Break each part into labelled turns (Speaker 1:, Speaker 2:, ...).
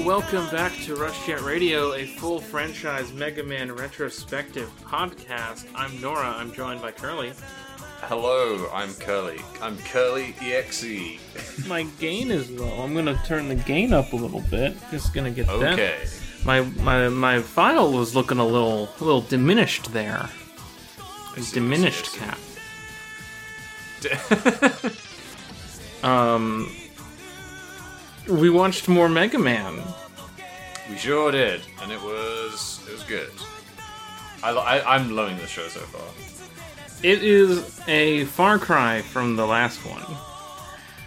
Speaker 1: Hello, welcome back to Rush Jet Radio, a full franchise Mega Man retrospective podcast. I'm Nora. I'm joined by Curly.
Speaker 2: Hello, I'm Curly. I'm Curly EXE.
Speaker 1: My gain is low. I'm gonna turn the gain up a little bit. Just gonna get that.
Speaker 2: Okay.
Speaker 1: My my my file was looking a little a little diminished there. A
Speaker 2: see,
Speaker 1: diminished
Speaker 2: I
Speaker 1: cat. Um, we watched more Mega Man.
Speaker 2: We sure did, and it was it was good. I, I I'm loving the show so far.
Speaker 1: It is a far cry from the last one.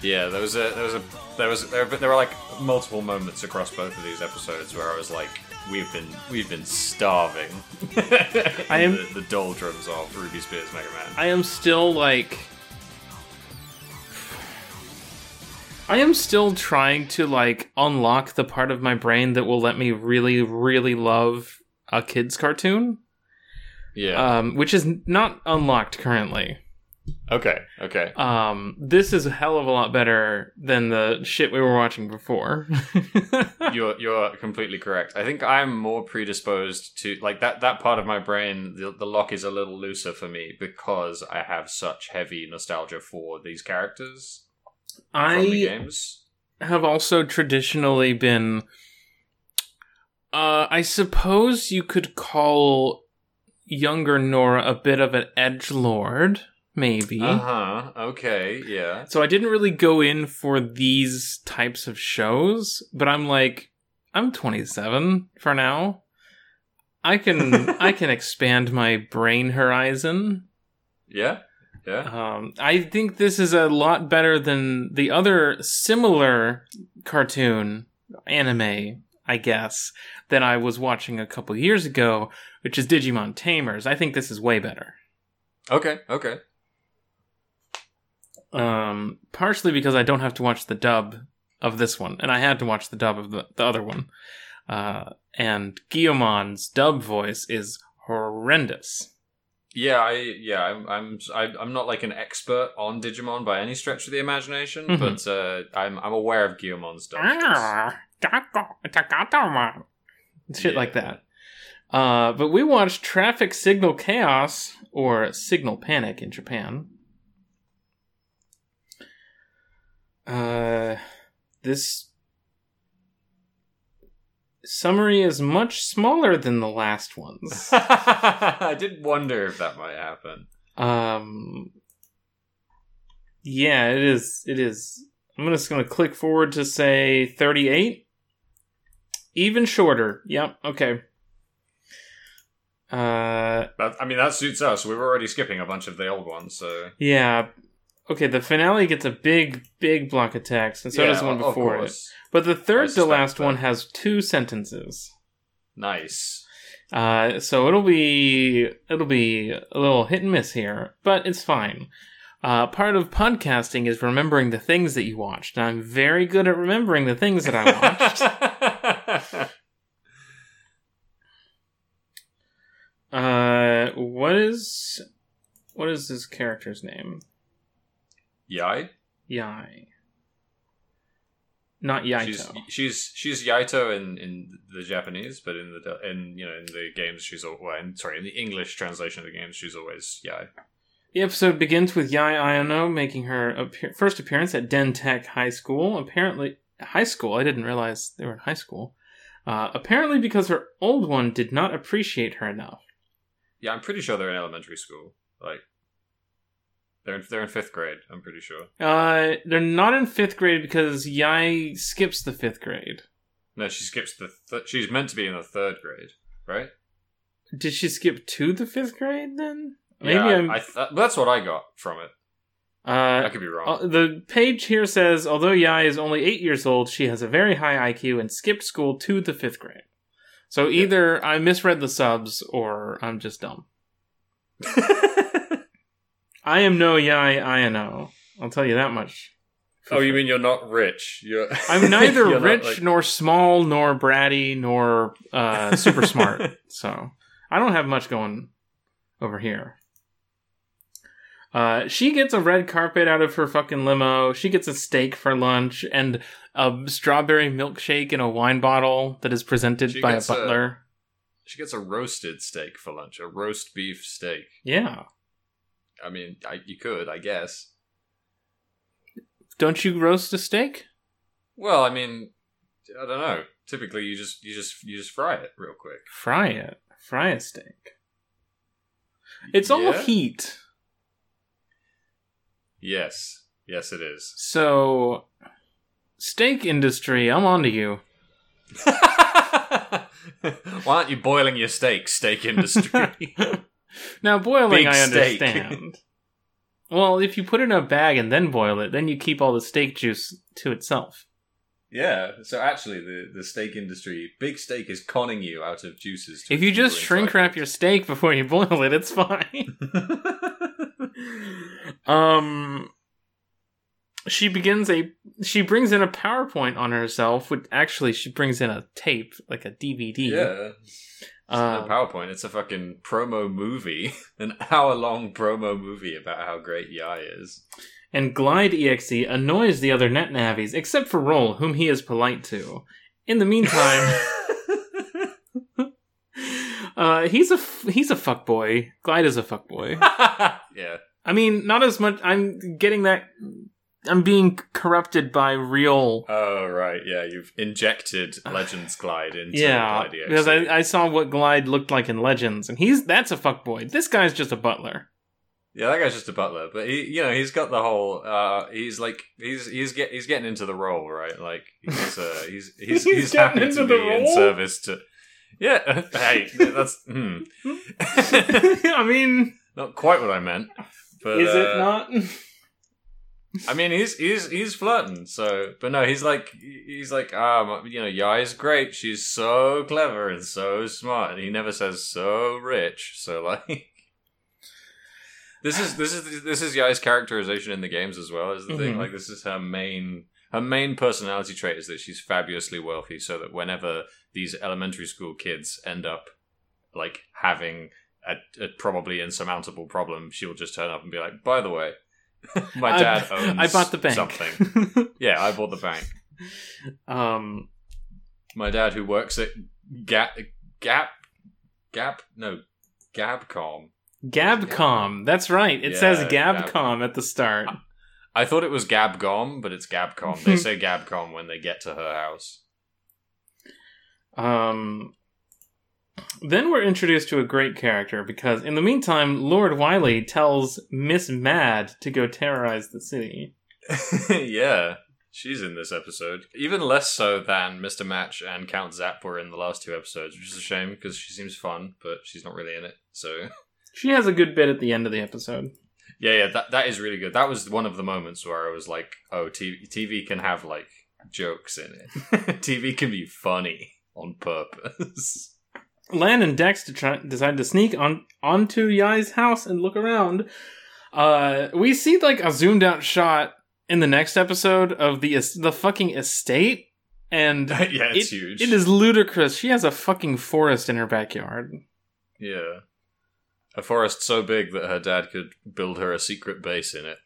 Speaker 2: Yeah, there was a there was a there was there, there were like multiple moments across both of these episodes where I was like, we've been we've been starving.
Speaker 1: I am-
Speaker 2: the, the doldrums of Ruby Spears Mega Man.
Speaker 1: I am still like. I am still trying to like unlock the part of my brain that will let me really, really love a kids cartoon,
Speaker 2: yeah.
Speaker 1: um, which is not unlocked currently.
Speaker 2: okay. Okay.
Speaker 1: Um, this is a hell of a lot better than the shit we were watching before.
Speaker 2: you're you're completely correct. I think I'm more predisposed to like that that part of my brain. The, the lock is a little looser for me because I have such heavy nostalgia for these characters
Speaker 1: I have also traditionally been uh I suppose you could call younger Nora a bit of an edge lord, maybe.
Speaker 2: Uh huh. Okay. Yeah.
Speaker 1: So I didn't really go in for these types of shows, but I'm like I'm 27 for now. I can I can expand my brain horizon.
Speaker 2: Yeah. Yeah.
Speaker 1: Um, I think this is a lot better than the other similar cartoon anime, I guess, that I was watching a couple years ago, which is Digimon Tamers. I think this is way better.
Speaker 2: Okay. Okay.
Speaker 1: Um, partially because I don't have to watch the dub of this one, and I had to watch the dub of the, the other one. Uh, and Guilmon's dub voice is horrendous.
Speaker 2: Yeah. I. Yeah. I'm. I'm. I, I'm not like an expert on Digimon by any stretch of the imagination,
Speaker 1: Mhm.
Speaker 2: but uh, I'm. I'm aware of Guilmon's stuff.
Speaker 1: Ah, Taco- Shit
Speaker 2: Yeah.
Speaker 1: like that. Uh, but we watched Traffic Signal Chaos, or Signal Panic in Japan. Uh, this summary is much smaller than the last ones.
Speaker 2: I did wonder if that might happen.
Speaker 1: Um, yeah, it is. It is. I'm just gonna click forward to say 38. Even shorter. Yep. Okay. Uh,
Speaker 2: That, I mean, that suits us. We were already skipping a bunch of the old ones, so
Speaker 1: yeah. Okay, the finale gets a big, big block of text, and so does the one before it. But the third to last
Speaker 2: that.
Speaker 1: one has two sentences.
Speaker 2: Nice.
Speaker 1: Uh, so it'll be it'll be a little hit and miss here, but it's fine. Uh, part of podcasting is remembering the things that you watched, and I'm very good at remembering the things that I watched. uh, what is what is this character's name?
Speaker 2: Yai.
Speaker 1: Yai, not Yaito.
Speaker 2: She's she's she's Yaito in, in the Japanese, but in the in you know in the games she's al- well, in, sorry in the English translation of the games she's always Yai.
Speaker 1: The episode begins with Yai Ayano making her appear- first appearance at Den Tech High School. Apparently, high school. I didn't realize they were in high school. Uh, apparently, because her old one did not appreciate her enough.
Speaker 2: Yeah, I'm pretty sure they're in elementary school. Like they're in, they're in fifth grade. I'm pretty sure.
Speaker 1: Uh, they're not in fifth grade because Yai skips the fifth grade.
Speaker 2: No, she skips the. Th- she's meant to be in the third grade, right?
Speaker 1: Did she skip to the fifth grade then? Maybe
Speaker 2: yeah, I-
Speaker 1: I'm.
Speaker 2: I th- that's what I got from it.
Speaker 1: uh,
Speaker 2: I could be wrong.
Speaker 1: Uh, the page here says, although Yai is only eight years old, she has a very high IQ and skipped school to the fifth grade. So either I misread the subs or I'm just dumb. I am no Yai Ayano. I'll tell you that much.
Speaker 2: oh, you mean you're not rich? You're.
Speaker 1: I'm neither rich
Speaker 2: like-
Speaker 1: nor small nor bratty nor uh, super smart. So I don't have much going over here. Uh, she gets a red carpet out of her fucking limo. She gets a steak for lunch, and a strawberry milkshake in a wine bottle that is presented
Speaker 2: She
Speaker 1: by a
Speaker 2: gets a-
Speaker 1: butler.
Speaker 2: She gets a roasted steak for lunch, a roast beef steak.
Speaker 1: Yeah.
Speaker 2: I mean, I, you could, I guess.
Speaker 1: Don't you roast a steak?
Speaker 2: Well, I mean, I don't know. Typically, you just you just you just fry it real quick.
Speaker 1: Fry it. Fry a steak. It's all heat.
Speaker 2: Yes, yes, it is.
Speaker 1: So, steak industry, I'm onto you.
Speaker 2: Why aren't you boiling your steak, steak industry?
Speaker 1: Now, boiling,
Speaker 2: Big
Speaker 1: I understand. well, if you put it in a bag and then boil it, then you keep all the steak juice to itself.
Speaker 2: yeah. So actually, the the steak industry, big steak, is conning you out of juices.
Speaker 1: If you just shrink wrap your steak before you boil it, it's fine. um, she begins a. She brings in a PowerPoint on herself, which actually she brings in a tape, like a DVD.
Speaker 2: yeah. It's not
Speaker 1: Um,
Speaker 2: a PowerPoint. It's a fucking promo movie, an hour long promo movie about how great Yai is.
Speaker 1: and Glide EXE annoys the other net navies, except for Roll, whom he is polite to. In the meantime, uh, he's a f- he's a fuckboy. Glide is a fuckboy.
Speaker 2: yeah.
Speaker 1: I mean, not as much. I'm getting that. I'm being corrupted by real.
Speaker 2: Oh right, yeah. You've injected Legends Glide into
Speaker 1: yeah,
Speaker 2: Glide
Speaker 1: because I, I saw what Glide looked like in Legends, and he's that's a fuckboy. This guy's just a butler.
Speaker 2: Yeah, that guy's just a butler, but he, you know, he's got the whole. Uh, he's like, he's he's get he's getting into the role, right? Like he's uh, he's he's
Speaker 1: He's
Speaker 2: he's, happy
Speaker 1: into
Speaker 2: to
Speaker 1: the
Speaker 2: be in service to. Yeah, hey, that's hmm.
Speaker 1: I mean,
Speaker 2: not quite what I meant. But,
Speaker 1: is it
Speaker 2: uh,
Speaker 1: not?
Speaker 2: I mean, he's he's he's flirting. So, but no, he's like he's like um, you know, Yai's great. She's so clever and so smart, and he never says so rich. So like. This is this is this is Yai's characterization in the games as well. Is the thing
Speaker 1: Mhm.
Speaker 2: like this is her main her main personality trait is that she's fabulously wealthy, so that whenever these elementary school kids end up like having a, a probably insurmountable problem, she'll just turn up and be like, "By the way, my dad
Speaker 1: I,
Speaker 2: owns
Speaker 1: I bought the bank.
Speaker 2: something. Yeah, I bought the bank.
Speaker 1: um,
Speaker 2: My dad, who works at Gap Gap Gap no Gabcom.
Speaker 1: Gabcom. That's right. It says
Speaker 2: Yeah,
Speaker 1: Gabcom at the start.
Speaker 2: I thought it was Gabcom, but it's Gabcom. They say Gabcom when they get to her house.
Speaker 1: Um, then we're introduced to a great character because in the meantime, Lord Wiley tells Miss Mad to go terrorize the city.
Speaker 2: yeah, she's in this episode. Even less so than Mr. Match and Count Zap were in the last two episodes, which is a shame because she seems fun, but she's not really in it. So
Speaker 1: She has a good bit at the end of the episode.
Speaker 2: yeah, yeah, that that is really good. That was one of the moments where I was like, oh, TV, TV can have like jokes in it. TV can be funny on purpose.
Speaker 1: Lan and Dex to try, decide to sneak on onto Yai's house and look around. Uh, we see like a zoomed out shot in the next episode of the the fucking estate, and
Speaker 2: yeah, it's
Speaker 1: it,
Speaker 2: huge.
Speaker 1: It is ludicrous. She has a fucking forest in her backyard.
Speaker 2: Yeah. A forest so big that her dad could build her a secret base in it.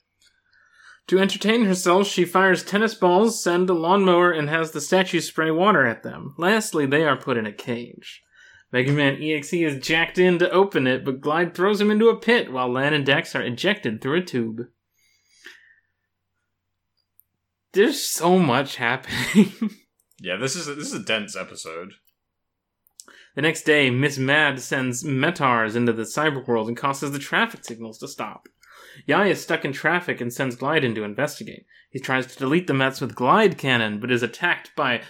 Speaker 1: To entertain herself, she fires tennis balls, sends a lawnmower, and has the statues spray water at them. Lastly, they are put in a cage. Mega Man EXE is jacked in to open it, but Glide throws him into a pit while Lan and Dex are ejected through a tube. There's so much happening.
Speaker 2: Yeah, this is a, this is a dense episode.
Speaker 1: the next day, Miss Mad sends Mettaurs into the cyber world and causes the traffic signals to stop. Yai is stuck in traffic and sends Glide in to investigate. He tries to delete the Mets with Glide Cannon, but is attacked by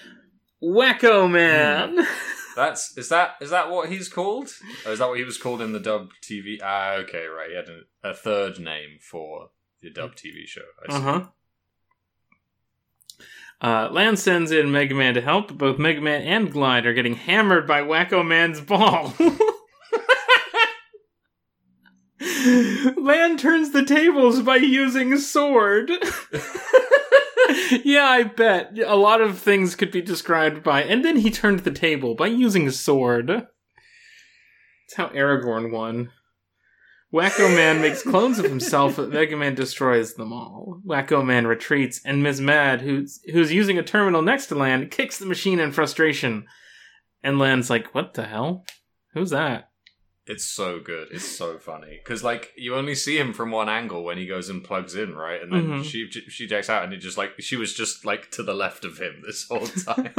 Speaker 1: Wacko Man. Hmm.
Speaker 2: That's is that is that what he's called? Or is that what he was called in the dub TV? Ah, okay, right. He had a, a third name for the dub TV show.
Speaker 1: Uh huh. Uh, Lan sends in Mega Man to help, but both Mega Man and Glide are getting hammered by Wacko Man's ball. Lan turns the tables by using sword. yeah, I bet. A lot of things could be described by. And then he turned the table by using a sword. That's how Aragorn won. Wacko Man makes clones of himself, but Mega Man destroys them all. Wacko Man retreats, and Ms. Mad, who's who's using a terminal next to Lan, kicks the machine in frustration. And Lan's like, "What the hell? Who's that?"
Speaker 2: It's so good. It's so funny because like you only see him from one angle when he goes and plugs in, right? And then
Speaker 1: Mhm.
Speaker 2: she she jacks out, and he just like she was just like to the left of him this whole time.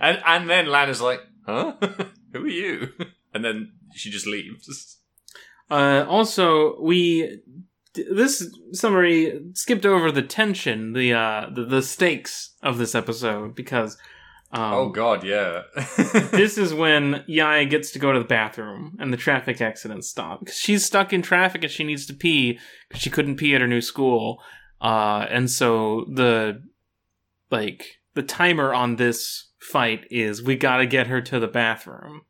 Speaker 2: and and then Lan is like, "Huh? Who are you?" And then she just leaves.
Speaker 1: Uh, also, we this summary skipped over the tension, the uh, the, the stakes of this episode because um,
Speaker 2: oh God, yeah.
Speaker 1: this is when Yaya gets to go to the bathroom and the traffic accidents stop because she's stuck in traffic and she needs to pee because she couldn't pee at her new school. Uh, and so the like the timer on this fight is we got to get her to the bathroom.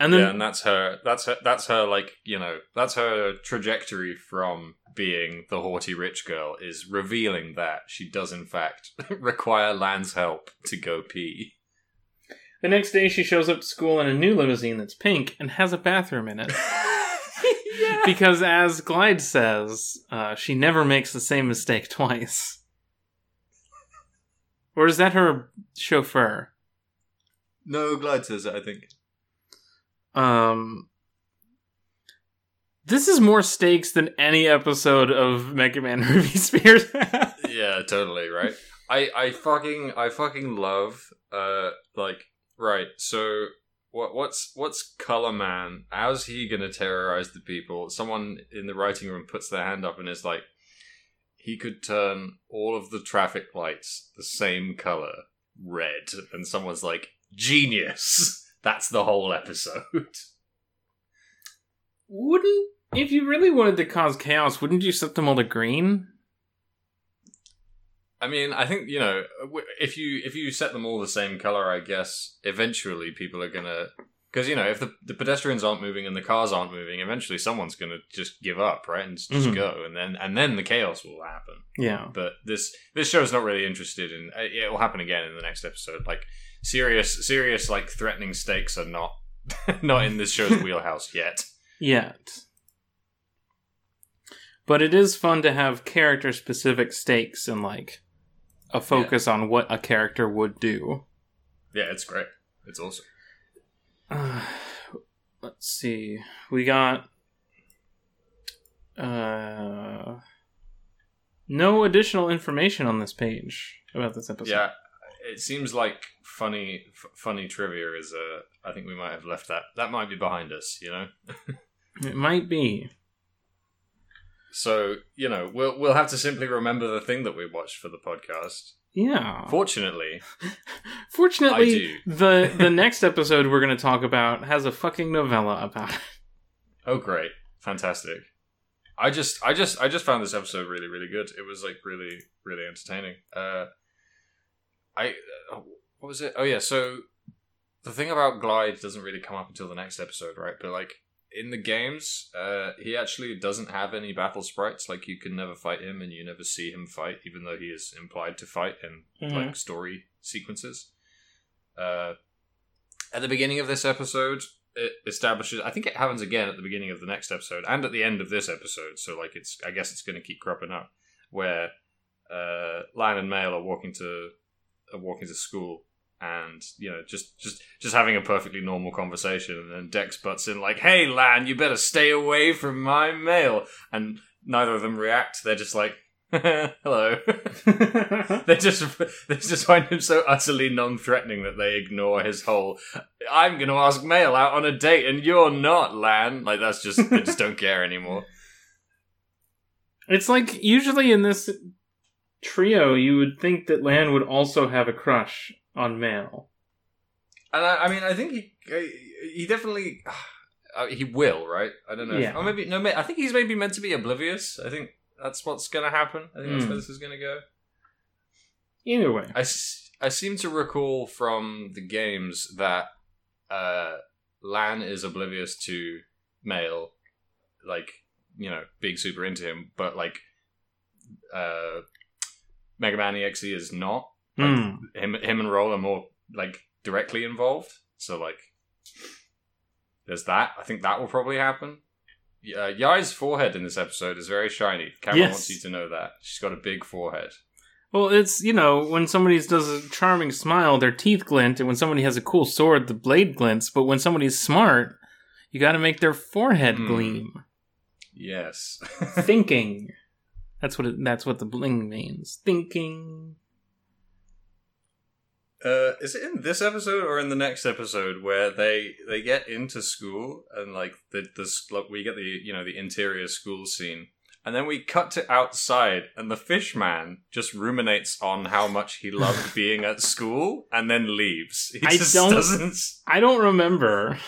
Speaker 1: And then
Speaker 2: yeah, and that's her. That's her. That's her. Like you know, that's her trajectory from being the haughty rich girl is revealing that she does in fact require Lan's help to go pee.
Speaker 1: the next day she shows up to school in a new limousine that's pink and has a bathroom in it.
Speaker 2: yeah.
Speaker 1: because as Glide says, uh, she never makes the same mistake twice. Or is that her chauffeur?
Speaker 2: No, Glide says it. I think.
Speaker 1: Um, this is more stakes than any episode of Mega Man Ruby Spears.
Speaker 2: yeah, totally right. I I fucking I fucking love uh like right. So what what's what's Color Man? How's he gonna terrorize the people? Someone in the writing room puts their hand up and is like, he could turn all of the traffic lights the same color, red, and someone's like, genius. That's the whole episode.
Speaker 1: wouldn't if you really wanted to cause chaos? Wouldn't you set them all to green?
Speaker 2: I mean, I think you know if you if you set them all the same color, I guess eventually people are gonna because you know if the, the pedestrians aren't moving and the cars aren't moving, eventually someone's gonna just give up, right, and just,
Speaker 1: Mhm.
Speaker 2: go, and then and then the chaos will happen.
Speaker 1: Yeah.
Speaker 2: But this this show's not really interested in. uh, It will happen again in the next episode. Like serious serious like threatening stakes are not not in this show's wheelhouse yet.
Speaker 1: Yet. But it is fun to have character specific stakes and like a focus on what a character would do.
Speaker 2: Yeah, it's great. It's awesome.
Speaker 1: Uh, let's see. We got uh no additional information on this page about this episode.
Speaker 2: Yeah, it seems like funny, f- funny trivia is. Uh, I think we might have left that. That might be behind us, you know.
Speaker 1: It might be.
Speaker 2: So you know, we'll we'll have to simply remember the thing that we watched for the podcast.
Speaker 1: Yeah.
Speaker 2: Fortunately,
Speaker 1: Fortunately, the the next episode we're going to talk about has a fucking novella about it.
Speaker 2: oh great, fantastic. I just, I just, I just found this episode really, really good. It was like really, really entertaining. Uh, I, uh, what was it? Oh yeah, so the thing about Glide doesn't really come up until the next episode, right? But like in the games, uh, he actually doesn't have any battle sprites. Like you can never fight him, and you never see him fight, even though he is implied to fight in
Speaker 1: Mhm.
Speaker 2: like story sequences. Uh, at the beginning of this episode, it establishes. I think it happens again at the beginning of the next episode and at the end of this episode. So like it's. I guess it's going to keep cropping up where uh, Lan and Mail are walking to walking to school and you know just just just having a perfectly normal conversation. And then Dex butts in like hey Lan you better stay away from my Mail. And neither of them react. They're just like hello. They just they just find him so utterly non-threatening that they ignore his whole I'm gonna ask Mail out on a date and you're not Lan. Like that's just they just don't care anymore.
Speaker 1: It's like usually in this trio, you would think that Lan would also have a crush on Mail.
Speaker 2: And I, I mean, I think he he definitely uh, he will, right? I don't know.
Speaker 1: Yeah.
Speaker 2: Or maybe no. I think he's maybe meant to be oblivious. I think that's what's going to happen. I think that's
Speaker 1: Mm.
Speaker 2: where this is going to go.
Speaker 1: Either way,
Speaker 2: I, I seem to recall from the games that uh, Lan is oblivious to Mail, like you know, being super into him, but like uh, Mega Man EXE is not. Like,
Speaker 1: Hmm.
Speaker 2: him him and Roll are more like directly involved. So like there's that. I think that will probably happen. Uh, Yai's forehead in this episode is very shiny. Cameron
Speaker 1: Yes.
Speaker 2: wants you to know that she's got a big forehead.
Speaker 1: Well, it's you know when somebody does a charming smile, their teeth glint, and when somebody has a cool sword, the blade glints. But when somebody's smart, you got to make their forehead
Speaker 2: Hmm.
Speaker 1: gleam.
Speaker 2: Yes.
Speaker 1: Thinking. That's what it, that's what the bling means. Thinking.
Speaker 2: Uh, is it in this episode or in the next episode where they they get into school and like the the like, we get the you know the interior school scene and then we cut to outside and the fish man just ruminates on how much he loved being at school and then leaves. He
Speaker 1: I
Speaker 2: just
Speaker 1: don't-
Speaker 2: doesn't.
Speaker 1: I don't remember.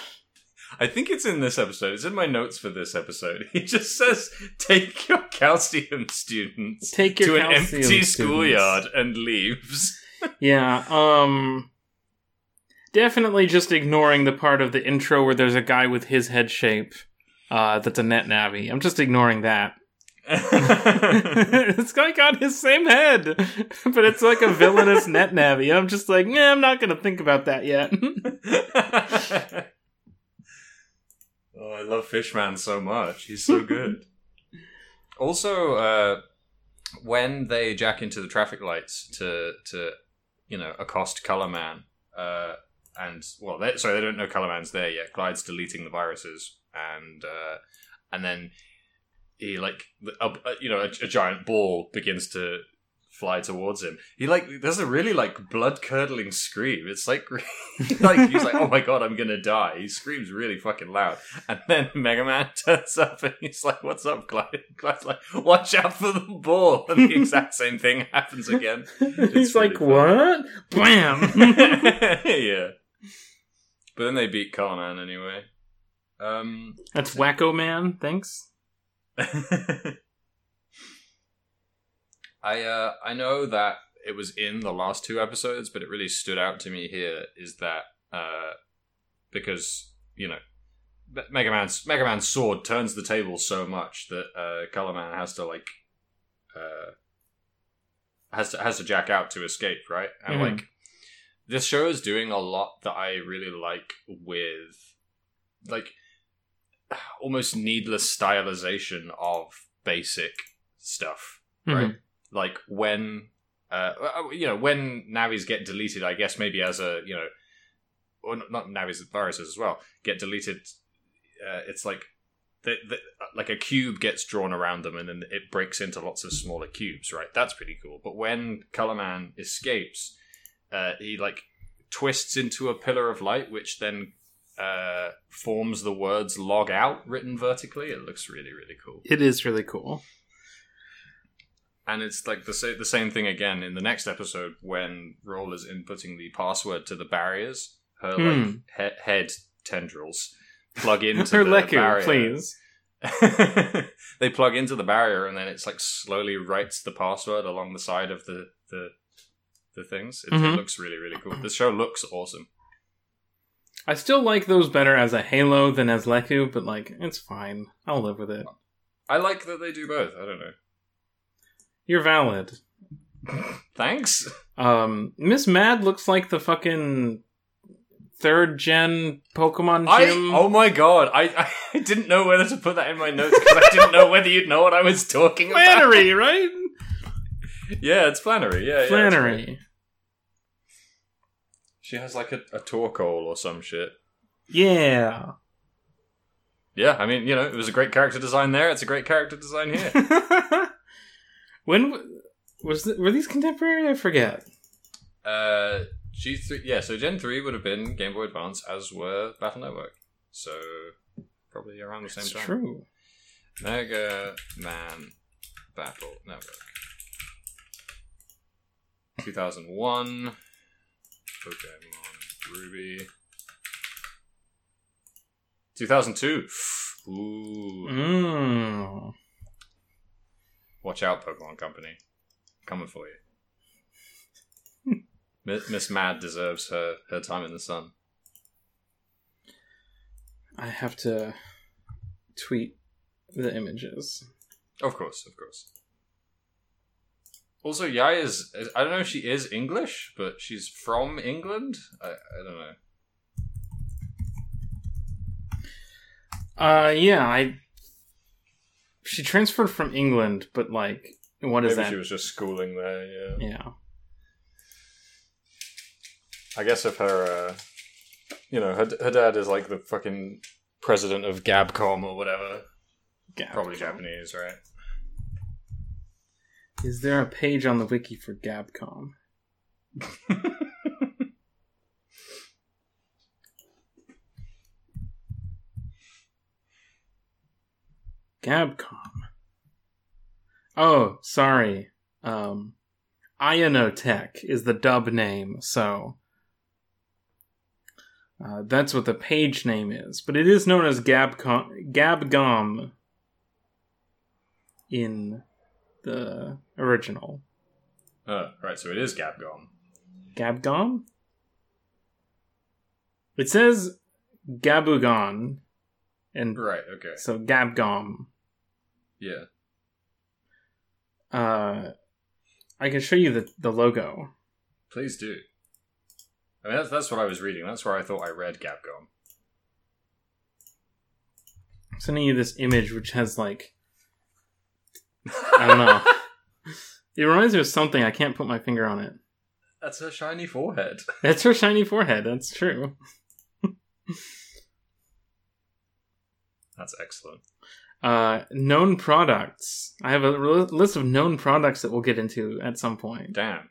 Speaker 2: I think it's in this episode. It's in my notes for this episode. He just says, "Take your calcium students
Speaker 1: Take your
Speaker 2: to an empty
Speaker 1: students."
Speaker 2: schoolyard," and leaves.
Speaker 1: Yeah. Um. Definitely just ignoring the part of the intro where there's a guy with his head shape. Uh, that's a net navvy. I'm just ignoring that. this guy got his same head, but it's like a villainous net navvy. I'm just like, yeah, I'm not gonna think about that yet.
Speaker 2: Oh, I love Fishman so much. He's so good. also, uh, when they jack into the traffic lights to to you know accost Color Man, uh, and well, they, sorry, they don't know Color Man's there yet. Glide's deleting the viruses, and uh, and then he like a, a- you know a, a giant ball begins to fly towards him. He like there's a really like blood curdling scream. It's like like he's like, "Oh my god, I'm gonna die." He screams really fucking loud, and then Mega Man turns up and he's like, "What's up, Glide?" Glide's like, "Watch out for the ball," and the exact same thing happens again.
Speaker 1: He's
Speaker 2: really
Speaker 1: like,
Speaker 2: fun.
Speaker 1: what? Bam!
Speaker 2: yeah, but then they beat Color Man anyway. Um,
Speaker 1: that's Wacko Man. Thanks.
Speaker 2: I uh, I know that it was in the last two episodes, but it really stood out to me here is that uh, because you know Mega Man's Mega Man's sword turns the table so much that uh, Color Man has to like uh, has to has to jack out to escape, right? And
Speaker 1: Mhm.
Speaker 2: like this show is doing a lot that I really like with like almost needless stylization of basic stuff right?
Speaker 1: Mhm.
Speaker 2: Like when, uh, uh, you know, when navis get deleted, I guess maybe as a, you know, or not- navis, viruses as well get deleted. Uh, it's like, the, the, like a cube gets drawn around them and then it breaks into lots of smaller cubes, right? That's pretty cool. But when Color Man escapes, uh, he like twists into a pillar of light, which then uh, forms the words "log out" written vertically. It looks really, really cool
Speaker 1: It is really cool.
Speaker 2: And it's like the sa- the same thing again in the next episode when Roll is inputting the password to the barriers. Her
Speaker 1: Hmm.
Speaker 2: like he- head tendrils plug into
Speaker 1: Her
Speaker 2: the
Speaker 1: lekku,
Speaker 2: barrier.
Speaker 1: please.
Speaker 2: they plug into the barrier, and then it's like slowly writes the password along the side of the the the things. It, it
Speaker 1: Mhm.
Speaker 2: looks really really cool. The show looks awesome.
Speaker 1: I still like those better as a Halo than as lekku, but like, it's fine. I'll live with it.
Speaker 2: I like that they do both. I don't know.
Speaker 1: You're valid.
Speaker 2: Thanks.
Speaker 1: Um, Miss Mad looks like the fucking third gen Pokemon
Speaker 2: I oh my god! I, I didn't know whether to put that in my notes because I didn't know whether you'd know what I was talking about.
Speaker 1: Flannery, right?
Speaker 2: Yeah, it's Flannery. Yeah, yeah.
Speaker 1: Flannery.
Speaker 2: She has like a, a Torkoal or some shit.
Speaker 1: Yeah.
Speaker 2: Yeah, I mean, you know, it was a great character design there. It's a great character design here.
Speaker 1: when was th- were these contemporary? I forget.
Speaker 2: uh, G three, yeah. So Gen three would have been Game Boy Advance, as were Battle Network. So probably around the same time.
Speaker 1: true.
Speaker 2: Mega Man Battle Network. 2001. Pokemon Ruby. 2002. Ooh.
Speaker 1: Mm.
Speaker 2: Watch out, Pokemon Company. Coming for you. Miss Mad deserves her, her time in the sun.
Speaker 1: I have to tweet the images.
Speaker 2: Of course, of course. Also, Yai is. I don't know if she is English, but she's from England. I, I don't know.
Speaker 1: Uh, yeah, I. She transferred from England, but like, what is
Speaker 2: Maybe
Speaker 1: that?
Speaker 2: she was just schooling there. Yeah.
Speaker 1: Yeah.
Speaker 2: I guess if her, uh, you know, her, her dad is like the fucking president of Gabcom or whatever.
Speaker 1: Gab-
Speaker 2: Probably Japanese, right?
Speaker 1: Is there a page on the wiki for Gabcom? Gabcom. Oh, sorry. Um, Ionotech is the dub name, so uh, that's what the page name is. But it is known as Gabcom, Gabgom in the original.
Speaker 2: Oh, right. So it is Gabcom.
Speaker 1: Gabgom? It says Gabugon, and
Speaker 2: Right. Okay.
Speaker 1: so Gabgom.
Speaker 2: Yeah.
Speaker 1: Uh, I can show you the, the logo.
Speaker 2: Please do. I mean, that's that's what I was reading. That's where I thought I read Gabcom.
Speaker 1: I'm sending you this image which has like I don't know. it reminds me of something. I can't put my finger on it.
Speaker 2: That's her shiny forehead.
Speaker 1: That's her shiny forehead. That's true.
Speaker 2: That's excellent.
Speaker 1: Uh, known products. I have a l- list of known products that we'll get into at some point.
Speaker 2: Damn.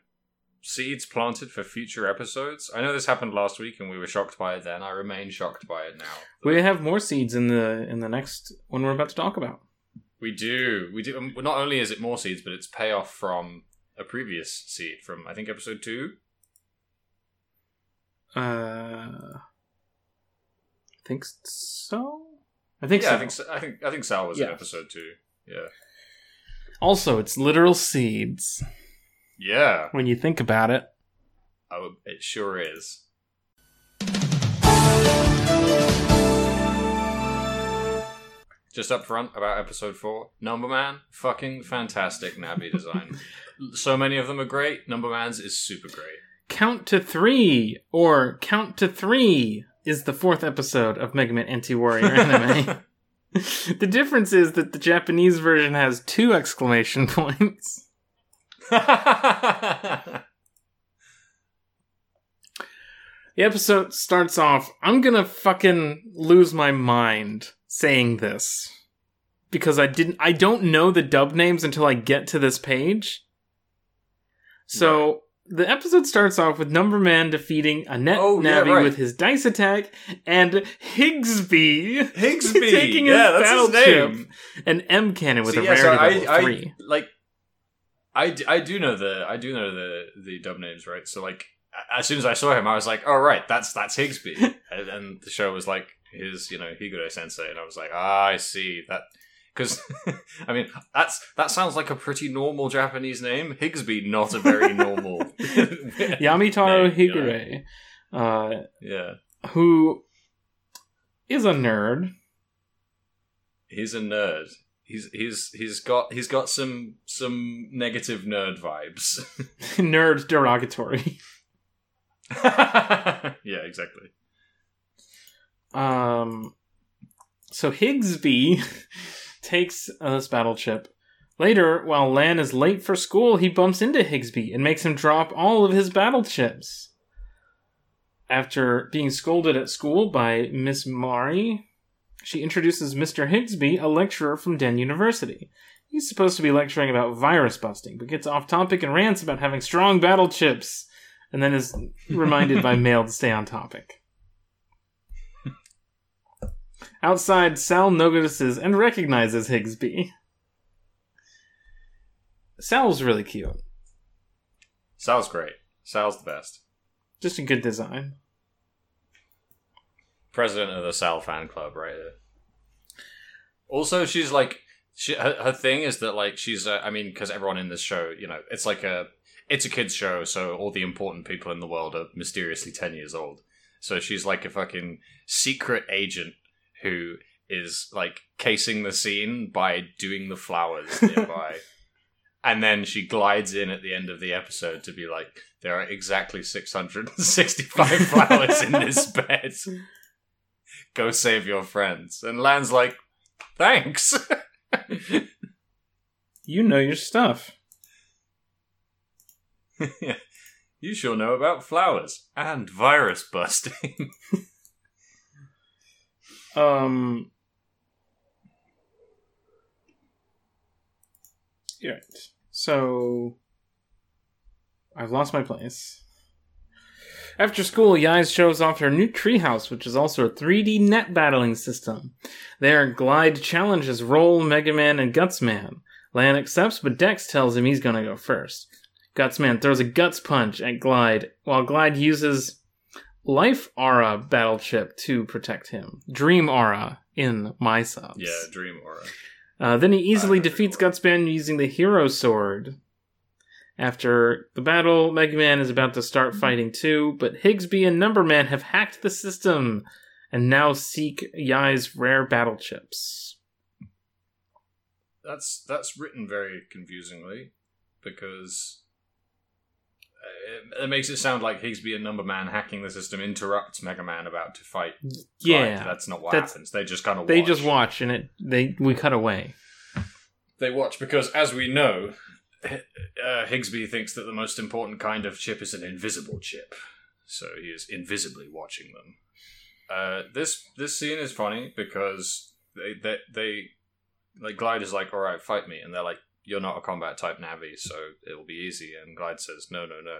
Speaker 2: Seeds planted for future episodes. I know this happened last week, and we were shocked by it then. I remain shocked by it now.
Speaker 1: We have more seeds in the in the next one we're about to talk about.
Speaker 2: We do. We do. um, Not only is it more seeds, but it's payoff from a previous seed from I think episode two.
Speaker 1: Uh, I think so. I think
Speaker 2: yeah,
Speaker 1: so.
Speaker 2: I think so, I think I think Sal was in episode two. Yeah.
Speaker 1: Also, it's literal seeds
Speaker 2: Yeah.
Speaker 1: when you think about it.
Speaker 2: Oh, it sure is. Just up front about episode four, Number Man, fucking fantastic Navi design. so many of them are great. Number Man's is super great.
Speaker 1: Count to three, or Count to Three, is the fourth episode of Mega Man NT Warrior anime. the difference is that the Japanese version has two exclamation points. The episode starts off. I'm gonna fucking lose my mind saying this because I didn't. I don't know the dub names until I get to this page. So the episode starts off with Number Man defeating a net
Speaker 2: Oh, yeah,
Speaker 1: Navi
Speaker 2: right.
Speaker 1: with his dice attack and Higsby
Speaker 2: Higsby,
Speaker 1: taking his
Speaker 2: yeah, that's his name.
Speaker 1: and M Cannon with
Speaker 2: See,
Speaker 1: a
Speaker 2: yeah, so
Speaker 1: rarity level
Speaker 2: I,
Speaker 1: of three.
Speaker 2: I like. I, d- I do know the I do know the the dub names right. So like as soon as I saw him, I was like, "Oh right, that's that's Higsby," and, and the show was like his you know Higure Sensei, and I was like, "Ah, I see that." Because I mean, that's that sounds like a pretty normal Japanese name. Higsby, not a very normal.
Speaker 1: Yamitaro
Speaker 2: name, you know?
Speaker 1: Uh,
Speaker 2: Yeah,
Speaker 1: who is a nerd.
Speaker 2: he's a nerd. He's he's he's got he's got some some negative nerd vibes.
Speaker 1: nerd derogatory.
Speaker 2: yeah, exactly.
Speaker 1: Um, so Higsby takes uh, this battle chip. Later, while Lan is late for school, he bumps into Higsby and makes him drop all of his battle chips. After being scolded at school by Miss Mari, she introduces Mr. Higsby, a lecturer from Den University. He's supposed to be lecturing about virus busting, but gets off topic and rants about having strong battle chips, and then is reminded by Mail to stay on topic. Outside, Sal notices and recognizes Higsby. Sal's really cute.
Speaker 2: Sal's great. Sal's the best.
Speaker 1: Just a good design.
Speaker 2: President of the Sal fan club, right there. Also, she's like, she, her, her thing is that like she's, uh, I mean, because everyone in this show, you know, it's like a, it's a kids show, so all the important people in the world are mysteriously ten years old. So she's like a fucking secret agent who is like casing the scene by doing the flowers nearby. and then she glides in at the end of the episode to be like, there are exactly 665 flowers in this bed. go save your friends. And Lan's like, thanks.
Speaker 1: You know your stuff.
Speaker 2: you sure know about flowers and virus busting.
Speaker 1: Um. Yeah. So I've lost my place. After school, Yais shows off her new treehouse, which is also a 3D net battling system. There, Glide challenges Roll, Mega Man, and Gutsman. Lan accepts, but Dex tells him he's gonna go first. Gutsman throws a guts punch at Glide, while Glide uses Life Aura battle chip to protect him. Dream Aura in my subs.
Speaker 2: yeah, Dream Aura.
Speaker 1: Uh, then he easily defeats
Speaker 2: before.
Speaker 1: Gutsman using the Hero Sword. After the battle, Mega Man is about to start fighting too, but Higsby and Numberman have hacked the system and now seek Yai's rare battle chips.
Speaker 2: That's that's written very confusingly because it, it makes it sound like Higsby and Numberman hacking the system interrupts Mega Man about to fight.
Speaker 1: Yeah,
Speaker 2: Clyde. that's not what
Speaker 1: that's-
Speaker 2: happens. They just kind of
Speaker 1: they
Speaker 2: watch.
Speaker 1: just watch and it they we cut away.
Speaker 2: They watch because, as we know, uh, Higsby thinks that the most important kind of chip is an invisible chip, so he is invisibly watching them. Uh, this this scene is funny because they they, they like Glide is like, "All right, fight me," and they're like, "You're not a combat type Navi, so it'll be easy." And Glide says, "No, no, no."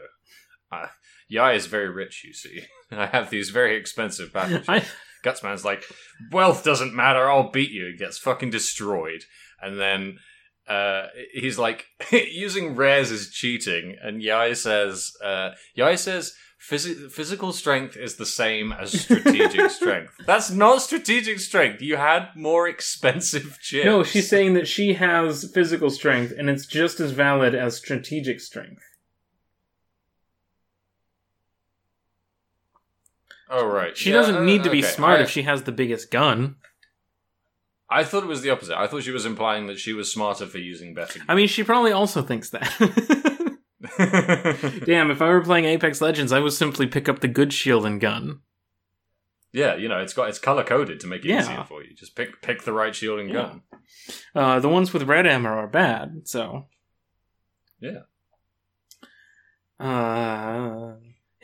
Speaker 2: Uh, Yai is very rich, you see. I have these very expensive chips.
Speaker 1: I,
Speaker 2: Gutsman's like, wealth doesn't matter, I'll beat you. He gets fucking destroyed. And then uh, he's like, using rares is cheating. And Yai says, uh, Yai says, Physi- physical strength is the same as strategic strength. That's not strategic strength. You had more expensive chips.
Speaker 1: no, she's saying that she has physical strength and it's just as valid as strategic strength.
Speaker 2: Oh, right.
Speaker 1: She
Speaker 2: Yeah,
Speaker 1: doesn't
Speaker 2: uh,
Speaker 1: need to be
Speaker 2: okay.
Speaker 1: smart
Speaker 2: I,
Speaker 1: if she has the biggest gun.
Speaker 2: I thought it was the opposite. I thought she was implying that she was smarter for using better.
Speaker 1: I mean, she probably also thinks that. Damn, if I were playing Apex Legends, I would simply pick up the good shield and gun.
Speaker 2: Yeah, you know, it's got it's color coded to make it
Speaker 1: Yeah.
Speaker 2: easier for you. Just pick pick the right shielding
Speaker 1: Yeah.
Speaker 2: gun.
Speaker 1: Uh, the ones with red ammo are bad, so.
Speaker 2: Yeah.
Speaker 1: Uh,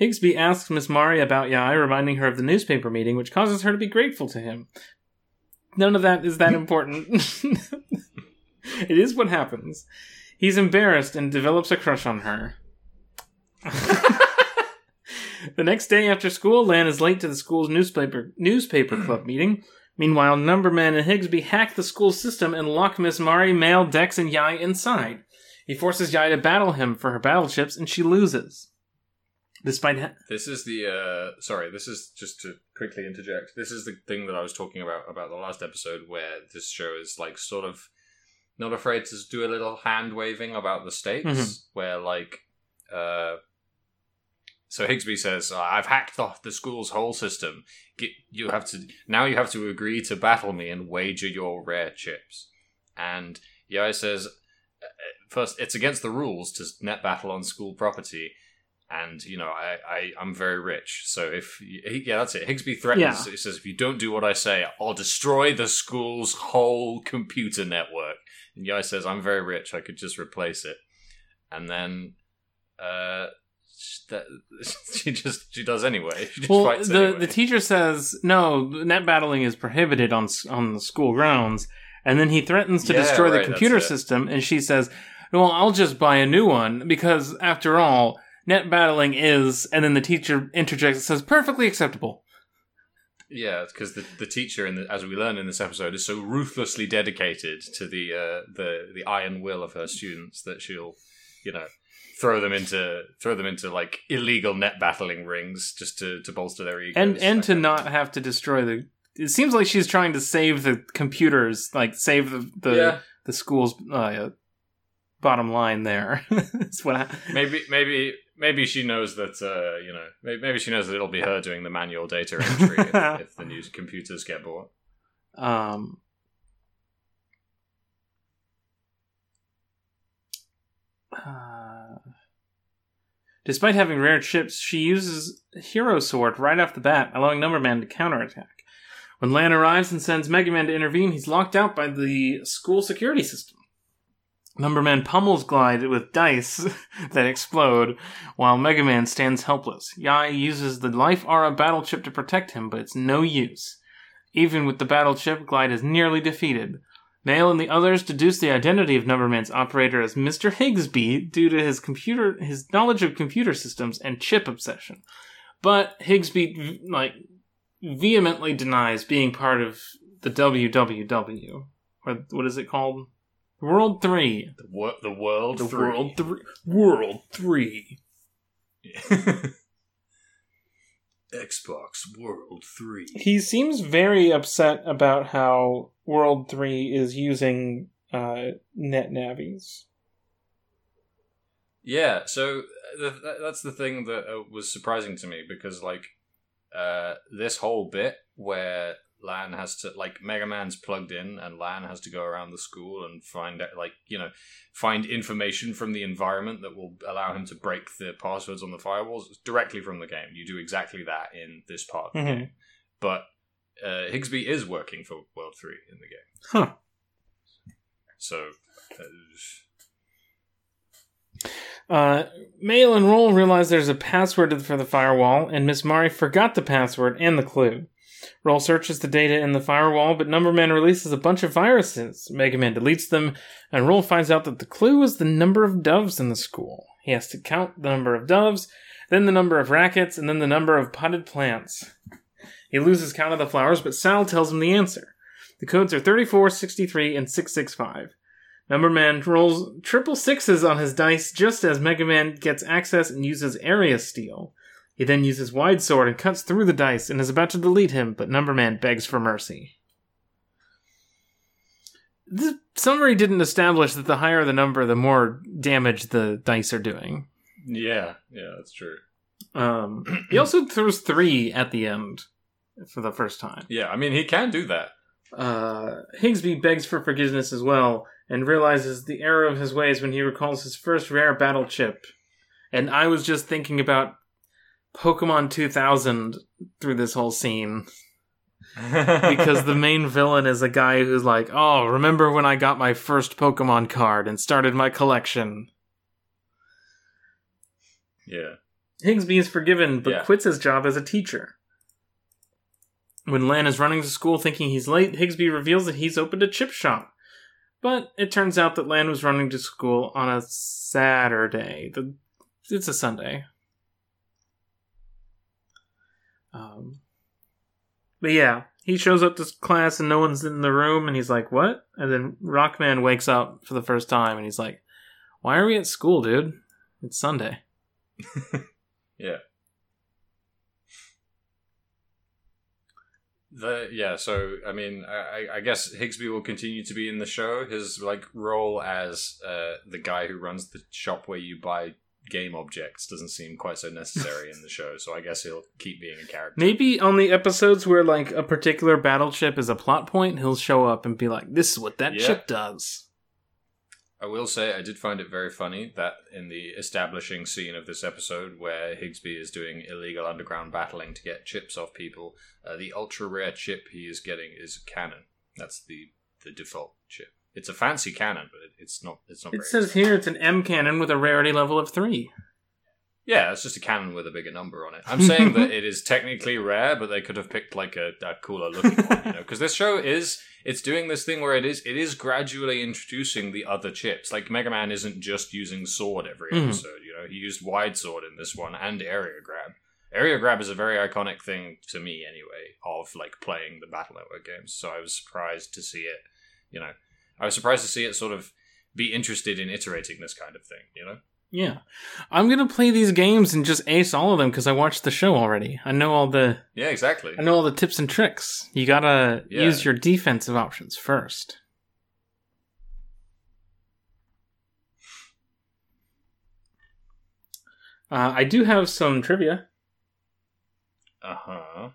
Speaker 1: Higsby asks Miss Mari about Yai, reminding her of the newspaper meeting, which causes her to be grateful to him. None of that is that important. it is what happens. He's embarrassed and develops a crush on her. the next day after school, Lan is late to the school's newspaper newspaper club meeting. Meanwhile, Numberman and Higsby hack the school system and lock Miss Mari, Mail, Dex, and Yai inside. He forces Yai to battle him for her battle chips, and she loses. Despite ha-
Speaker 2: This is the uh sorry, this is just to quickly interject. This is the thing that I was talking about about the last episode where this show is like sort of not afraid to do a little hand waving about the stakes
Speaker 1: Mhm.
Speaker 2: where like uh so Higsby says, "Oh, "I've hacked off the school's whole system. Get, you have to now. You have to agree to battle me and wager your rare chips." And Yai says, uh, first, it's against the rules to net battle on school property, and you know, I, I I'm very rich, so if yeah, that's it. Higsby threatens.
Speaker 1: Yeah.
Speaker 2: He says, if you don't do what I say, I'll destroy the school's whole computer network. And Yai says, I'm very rich. I could just replace it, and then. uh that, she just she does anyway. She
Speaker 1: well, the
Speaker 2: anyway.
Speaker 1: the teacher says no, net battling is prohibited on on the school grounds, and then he threatens to
Speaker 2: Yeah,
Speaker 1: destroy the
Speaker 2: right, that's
Speaker 1: computer system, and she says, "Well, I'll just buy a new one because after all, net battling is." And then the teacher interjects and says, "Perfectly acceptable."
Speaker 2: Yeah, because the, the teacher, in the, as we learn in this episode, is so ruthlessly dedicated to the uh, the the iron will of her students that she'll, you know, throw them into throw them into like illegal net battling rings just to, to bolster their egos.
Speaker 1: and and to not have to destroy the. It seems like she's trying to save the computers, like save the the,
Speaker 2: yeah,
Speaker 1: the school's uh, bottom line. There, that's what. I,
Speaker 2: maybe maybe maybe she knows that uh, you know maybe, maybe she knows that it'll be her doing the manual data entry if, if the new computers get bought.
Speaker 1: Um, uh, despite having rare chips, she uses Hero Sword right off the bat, allowing Numberman to counterattack. When Lan arrives and sends Mega Man to intervene, he's locked out by the school security system. Numberman pummels Glide with dice that explode, while Mega Man stands helpless. Yai uses the Life Aura battle chip to protect him, but it's no use. Even with the battle chip, Glide is nearly defeated. Mail and the others deduce the identity of Numberman's operator as Mr. Higsby due to his computer his knowledge of computer systems and chip obsession. But Higsby like vehemently denies being part of the WWW. Or what is it called? World 3.
Speaker 2: The, wor- the world.
Speaker 1: The
Speaker 2: three.
Speaker 1: World 3. World 3.
Speaker 2: Xbox World Three.
Speaker 1: He seems very upset about how World 3 is using uh, Net Navis.
Speaker 2: Yeah, so uh, th- that's the thing that uh, was surprising to me because, like, uh, this whole bit where Lan has to, like, Mega Man's plugged in and Lan has to go around the school and find, out, like, you know, find information from the environment that will allow him to break the passwords on the firewalls directly from the game. You do exactly that in this part of the
Speaker 1: Mhm.
Speaker 2: game. But uh, Higsby is working for World 3 in the game.
Speaker 1: Huh.
Speaker 2: So. Uh,
Speaker 1: Uh, Mail and Roll realize there's a password for the firewall, and Miss Mari forgot the password and the clue. Roll searches the data in the firewall, but Numberman releases a bunch of viruses. Mega Man deletes them, and Roll finds out that the clue is the number of doves in the school. He has to count the number of doves, then the number of rackets, and then the number of potted plants. He loses count of the flowers, but Sal tells him the answer. The codes are 34, 63, and 665. Numberman rolls triple sixes on his dice just as Mega Man gets access and uses Area Steal. He then uses Wide Sword and cuts through the dice and is about to delete him, but Numberman begs for mercy. The summary didn't establish that the higher the number, the more damage the dice are doing.
Speaker 2: yeah, yeah, that's true.
Speaker 1: Um, he also throws three at the end for the first time.
Speaker 2: Yeah, I mean, he can do that.
Speaker 1: Uh, Higsby begs for forgiveness as well and realizes the error of his ways when he recalls his first rare battle chip. And I was just thinking about Pokemon 2000 through this whole scene because the main villain is a guy who's like, "Oh, remember when I got my first Pokemon card and started my collection?"
Speaker 2: yeah.
Speaker 1: Higsby is forgiven but
Speaker 2: Yeah.
Speaker 1: quits his job as a teacher. When Lan is running to school thinking he's late, Higsby reveals that he's opened a chip shop. But it turns out that Lan was running to school on a Saturday. The, it's a Sunday. Um, but yeah, he shows up to class and no one's in the room, and he's like, "What?" And then Rockman wakes up for the first time, and he's like, "Why are we at school, dude? It's Sunday."
Speaker 2: Yeah. The yeah, so I mean, I, I guess Higsby will continue to be in the show. His like role as uh, the guy who runs the shop where you buy game objects doesn't seem quite so necessary in the show. So I guess he'll keep being a character.
Speaker 1: Maybe on the episodes where like a particular battle chip is a plot point, he'll show up and be like, "This is what that
Speaker 2: Yeah.
Speaker 1: chip does."
Speaker 2: I will say I did find it very funny that in the establishing scene of this episode, where Higsby is doing illegal underground battling to get chips off people, uh, the ultra rare chip he is getting is a cannon. That's the the default chip. It's a fancy cannon, but it, it's not. It's not.
Speaker 1: It says here it's an M cannon with a rarity level of three.
Speaker 2: Yeah, it's just a cannon with a bigger number on it. I'm saying that it is technically rare, but they could have picked like a, a cooler looking one, you know? Because this show is it's doing this thing where it is it is gradually introducing the other chips. Like Mega Man isn't just using sword every
Speaker 1: Mhm.
Speaker 2: episode. You know, he used wide sword in this one and area grab. Area grab is a very iconic thing to me, anyway, of like playing the Battle Network games. So I was surprised to see it. You know, I was surprised to see it sort of be interested in iterating this kind of thing. You know.
Speaker 1: Yeah, I'm gonna play these games and just ace all of them because I watched the show already. I know all the
Speaker 2: Yeah, exactly.
Speaker 1: I know all the tips and tricks. You gotta
Speaker 2: Yeah.
Speaker 1: use your defensive options first. Uh, I do have some trivia.
Speaker 2: Uh huh.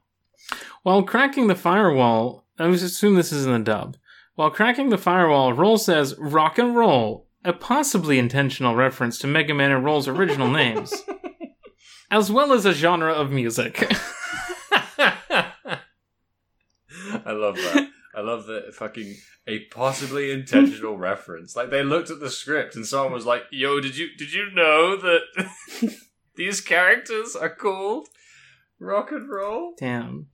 Speaker 1: While cracking the firewall, I was assume this is in the dub. While cracking the firewall, Roll says "rock and roll," a possibly intentional reference to Mega Man and Roll's original names, as well as a genre of music.
Speaker 2: I love that. I love that fucking a possibly intentional reference. Like they looked at the script and someone was like, "Yo, did you did you know that these characters are called rock and roll?"
Speaker 1: Damn.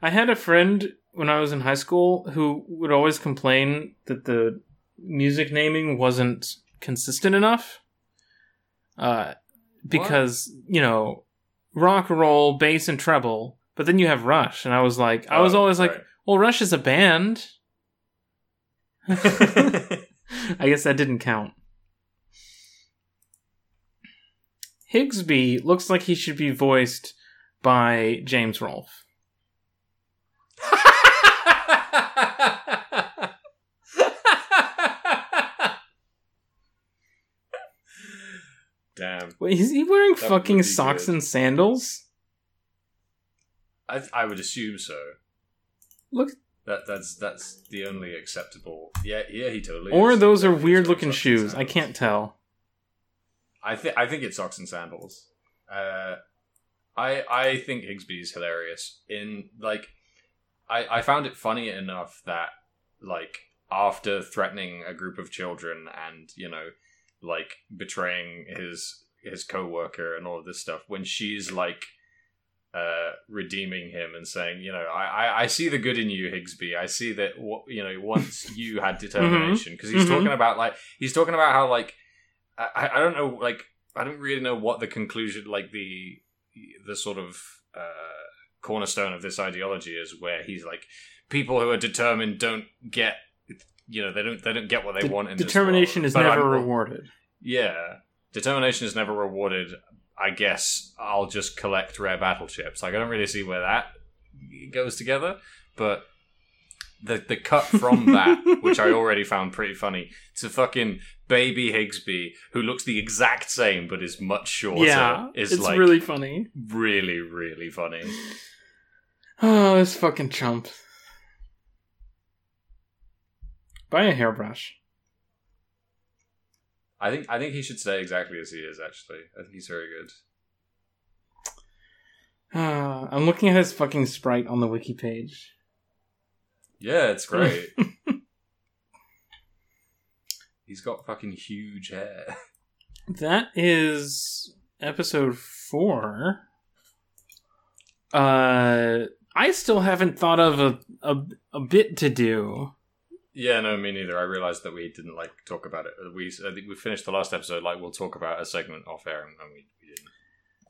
Speaker 1: I had a friend when I was in high school who would always complain that the music naming wasn't consistent enough. Uh, because, you know, rock, and roll, bass, and treble, but then you have Rush. And I was like, I was
Speaker 2: Oh,
Speaker 1: always like, well, Rush is a band. I guess that didn't count. Higsby looks like he should be voiced by James Rolfe.
Speaker 2: Damn.
Speaker 1: Wait, is he wearing
Speaker 2: That
Speaker 1: fucking socks
Speaker 2: good.
Speaker 1: and sandals?
Speaker 2: I I would assume so.
Speaker 1: Look,
Speaker 2: That that's that's the only acceptable. Yeah, yeah, he totally.
Speaker 1: or
Speaker 2: is.
Speaker 1: those are weird looking shoes. I can't tell.
Speaker 2: I think I think it's socks and sandals. Uh, I I think is hilarious. In like, I I found it funny enough that like after threatening a group of children and you know like betraying his his coworker and all of this stuff when she's like uh redeeming him and saying you know I, I i see the good in you higsby. I see that what you know once you had determination. Because he's
Speaker 1: Mhm.
Speaker 2: talking about like he's talking about how like I, I don't know like i don't really know what the conclusion like the the sort of uh cornerstone of this ideology is where he's like people who are determined don't get you know they don't they don't get what they
Speaker 1: De-
Speaker 2: want in
Speaker 1: determination is. Never
Speaker 2: I'm-
Speaker 1: rewarded.
Speaker 2: yeah determination is never rewarded i guess i'll just collect rare battle chips like i don't really see where that goes together but the the cut from that which i already found pretty funny to fucking baby higsby who looks the exact same but is much shorter
Speaker 1: yeah,
Speaker 2: is
Speaker 1: it's
Speaker 2: like
Speaker 1: really funny.
Speaker 2: really really funny
Speaker 1: Oh, this fucking chump. Buy a hairbrush.
Speaker 2: i think i think he should stay exactly as he is actually i think he's very good
Speaker 1: Uh, I'm looking at his fucking sprite on the wiki page.
Speaker 2: yeah it's great he's got fucking huge hair
Speaker 1: That is episode four. Uh, I still haven't thought of a a, a bit to do.
Speaker 2: Yeah, no, me neither. I realized that we didn't like talk about it. We I think we finished the last episode like we'll talk about a segment off air, and and we, we didn't.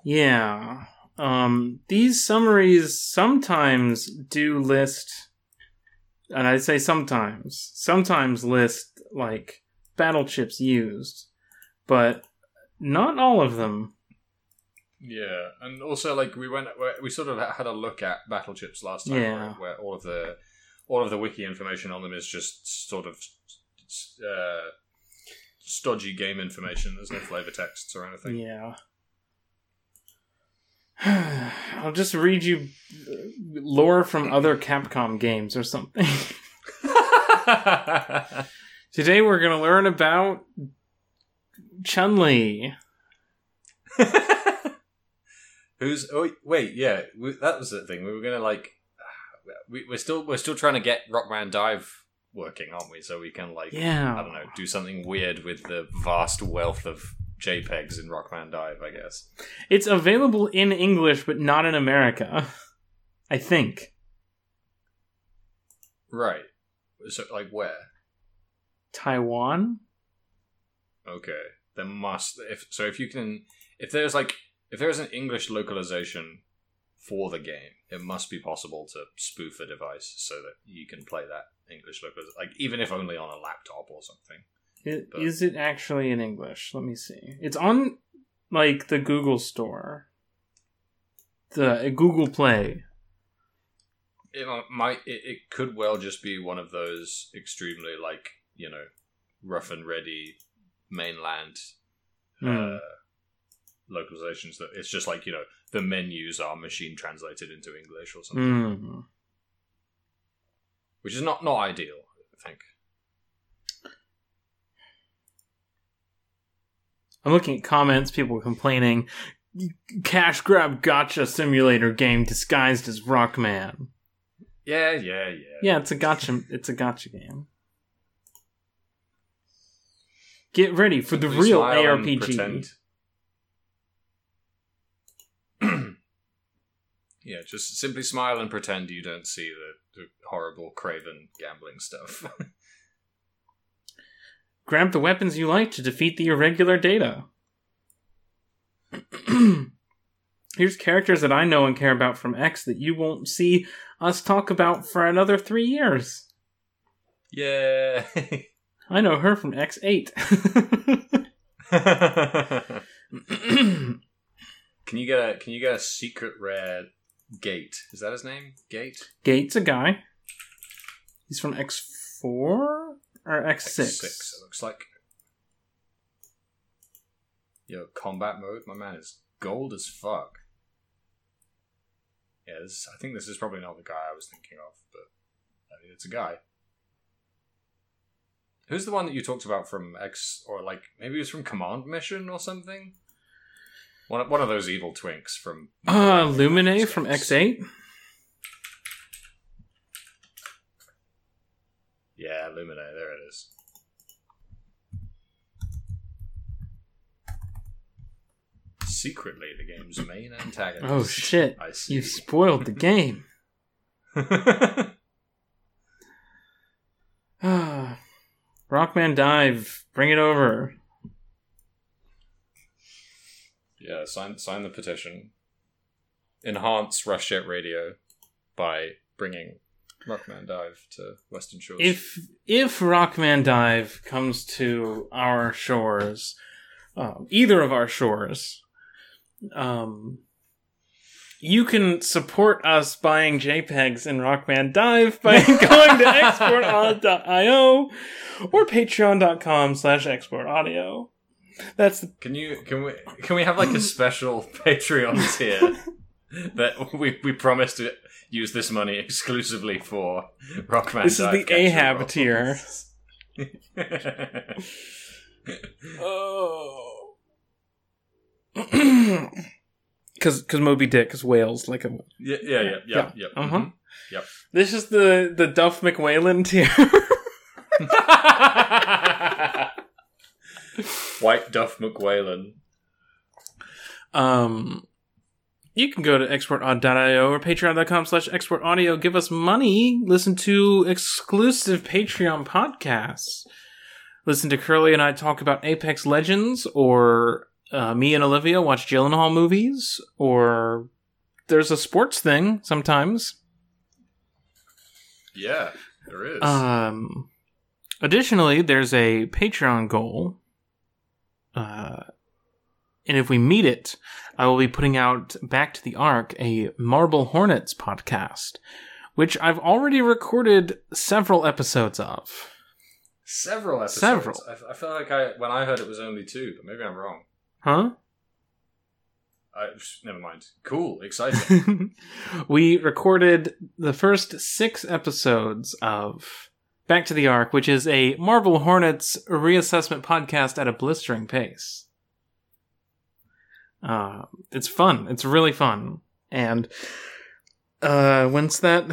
Speaker 1: Yeah. Um, these summaries sometimes do list, and I say sometimes, sometimes list like battle chips used, but not all of them.
Speaker 2: Yeah, and also like we went, we sort of had a look at battle chips last time,
Speaker 1: Yeah.
Speaker 2: right, where all of the all of the wiki information on them is just sort of uh, stodgy game information. There's no flavor texts or anything.
Speaker 1: Yeah. I'll just read you uh, lore from other Capcom games or something. Today we're going to learn about Chun Li.
Speaker 2: Who's? Oh wait, yeah, we, that was the thing. We were gonna like, we, we're still we're still trying to get Rockman Dive working, aren't we? So we can like,
Speaker 1: Yeah.
Speaker 2: I don't know, do something weird with the vast wealth of JPEGs in Rockman Dive. I guess.
Speaker 1: It's available in English, but not in America. I think.
Speaker 2: Right. So like where?
Speaker 1: Taiwan?
Speaker 2: Okay. There must if so if you can if there's like if there's an English localization for the game, it must be possible to spoof a device so that you can play that English localization, like even if only on a laptop or something.
Speaker 1: I-
Speaker 2: But-
Speaker 1: Is it actually in English? Let me see. It's on like the Google store. The uh, Google Play.
Speaker 2: It might it, it could well just be one of those extremely like you know rough and ready mainland
Speaker 1: Hmm.
Speaker 2: uh, localizations that it's just like you know the menus are machine translated into English or something,
Speaker 1: Hmm.
Speaker 2: which is not not ideal. I think.
Speaker 1: I'm looking at comments, people complaining. Cash grab gacha simulator game disguised as Rockman.
Speaker 2: Yeah, yeah, yeah.
Speaker 1: Yeah, it's a gacha. It's a gacha game. Get ready for the real ARPG.
Speaker 2: pretend. Yeah, just simply smile and pretend you don't see the, the horrible Craven gambling stuff.
Speaker 1: Grab the weapons you like to defeat the irregular data. Here's characters that I know and care about from X that you won't see us talk about for another three years.
Speaker 2: yeah.
Speaker 1: I know her from X8.
Speaker 2: can you get a Can you get a secret rare Gate? Is that his name? Gate.
Speaker 1: Gate's a guy. He's from X4 or X6?
Speaker 2: Six. It looks like. Yo, combat mode. My man is gold as fuck. Yeah, this, I think this is probably not the guy I was thinking of, but I mean, it's a guy. Who's the one that you talked about from X, or like maybe it was from Command Mission or something? One of, one of those evil twinks from.
Speaker 1: Uh, Lumine from X8?
Speaker 2: Yeah, Lumine. There it is. Secretly, the game's main antagonist.
Speaker 1: Oh shit.
Speaker 2: I see.
Speaker 1: You spoiled the game. Ah, Rockman Dive, bring it over.
Speaker 2: Yeah, sign sign the petition. Enhance Rush Jet Radio by bringing Rockman Dive to Western Shores.
Speaker 1: If if Rockman Dive comes to our shores, um, either of our shores, um, you can support us buying JPEGs in Rockman Dive by going to exportaudio or patreon.com slash exportaudio. That's the,
Speaker 2: Can you can we can we have like a special Patreon tier that we we promise to use this money exclusively for Rockman
Speaker 1: this is the Ahab tier. Oh. Cause, cause Moby Dick is whales like a.
Speaker 2: yeah, yeah, yeah,
Speaker 1: Yeah.
Speaker 2: yeah.
Speaker 1: Uh-huh.
Speaker 2: mhm.
Speaker 1: This is the the Duff McWhalen tier.
Speaker 2: White Duff McWhalen.
Speaker 1: um, you can go to exportaudio or patreon.com slash exportaudio. Give us money. Listen to exclusive Patreon podcasts. Listen to Curly and I talk about Apex Legends, or uh, me and Olivia watch Gyllenhaal movies, or there's a sports thing sometimes.
Speaker 2: Yeah, there is.
Speaker 1: Um, additionally, there's a Patreon goal. Uh, and if we meet it, I will be putting out Back to the Ark, a Marble Hornets podcast, which I've already recorded several episodes of.
Speaker 2: Several episodes.
Speaker 1: Several.
Speaker 2: I, I feel like I when I heard it was only two, but maybe I'm wrong.
Speaker 1: Huh?
Speaker 2: I never mind. Cool, exciting.
Speaker 1: we recorded the first six episodes of Back to the Ark, which is a Marble Hornets reassessment podcast at a blistering pace. Uh, it's fun. It's really fun. And uh, once that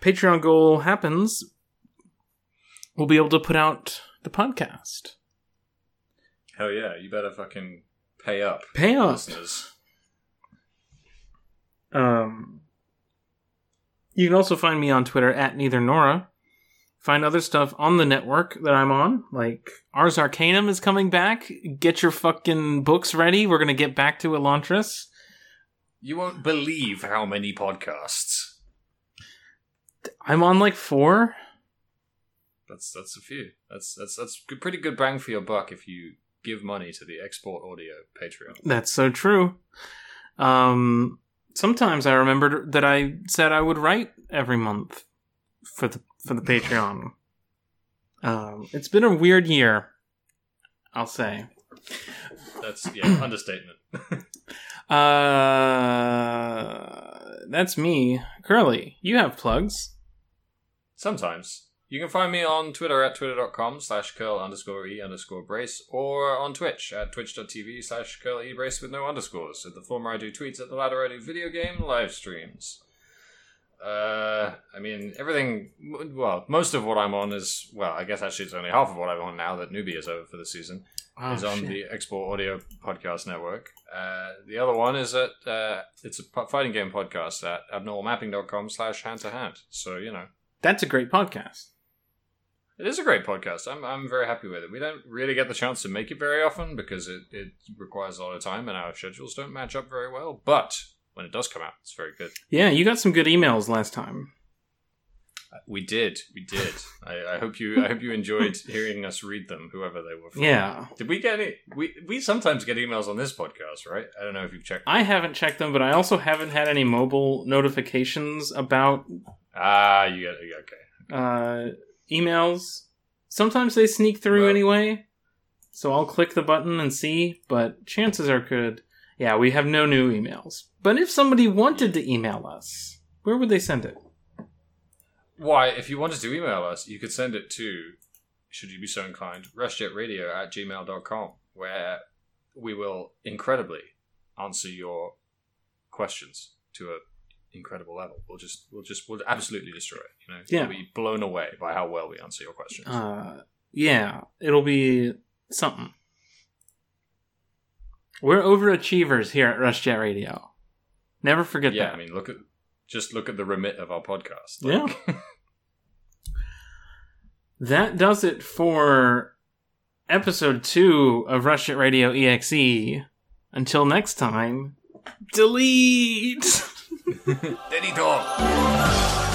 Speaker 1: Patreon goal happens, we'll be able to put out the podcast.
Speaker 2: Hell yeah, you better fucking pay up,
Speaker 1: Pay up.
Speaker 2: listeners.
Speaker 1: Um, you can also find me on Twitter at neither Nora. Find other stuff on the network that I'm on, like Ars Arcanum is coming back. Get your fucking books ready. We're gonna get back to Elantris.
Speaker 2: You won't believe how many podcasts.
Speaker 1: I'm on like four.
Speaker 2: That's that's a few. That's that's that's pretty good bang for your buck if you give money to the Export Audio Patreon.
Speaker 1: That's so true. Um, sometimes I remembered that I said I would write every month for the for the Patreon. Um, it's been a weird year, I'll say.
Speaker 2: That's yeah, understatement.
Speaker 1: Uh, that's me, Curly. You have plugs.
Speaker 2: Sometimes. You can find me on Twitter at twitter.com slash curl underscore e underscore brace or on Twitch at twitch.tv slash curl e brace with no underscores. At the former I do tweets, at the latter I do video game live streams. Uh, I mean, everything. Well, most of what I'm on is well. I guess actually it's only half of what I'm on now that newbie is over for the season.
Speaker 1: Oh,
Speaker 2: is on
Speaker 1: shit.
Speaker 2: the Export Audio Podcast Network. Uh, the other one is at uh, it's a fighting game podcast at abnormalmapping.com slash hand to hand. So you know.
Speaker 1: That's a great podcast.
Speaker 2: It is a great podcast. I'm, I'm very happy with it. We don't really get the chance to make it very often because it, it requires a lot of time and our schedules don't match up very well. But when it does come out, it's very good.
Speaker 1: Yeah, you got some good emails last time.
Speaker 2: We did, we did. I, I hope you I hope you enjoyed hearing us read them, whoever they were. From.
Speaker 1: Yeah.
Speaker 2: Did we get any? We we sometimes get emails on this podcast, right? I don't know if you've checked.
Speaker 1: I haven't checked them, but I also haven't had any mobile notifications about
Speaker 2: Ah, you get it. Okay.
Speaker 1: uh, emails. Sometimes they sneak through
Speaker 2: Well-
Speaker 1: anyway, so I'll click the button and see, but chances are good. Yeah, we have no new emails. But if somebody wanted to email us, where would they send it?
Speaker 2: Why, if you wanted to email us, you could send it to, should you be so inclined, rushjetradio at gmail.com, where we will incredibly answer your questions to an incredible level. We'll just, we'll just, we'll absolutely destroy it. You know,
Speaker 1: Yeah.
Speaker 2: You'll be blown away by how well we answer your questions.
Speaker 1: Uh, yeah, it'll be something. We're overachievers here at RushJet Radio. Never forget
Speaker 2: yeah,
Speaker 1: that.
Speaker 2: I mean, look at, just look at the remit of our podcast.
Speaker 1: Yeah. that does it for episode two of Rush Jet Radio EXE. Until next time, delete!
Speaker 2: Denny dog.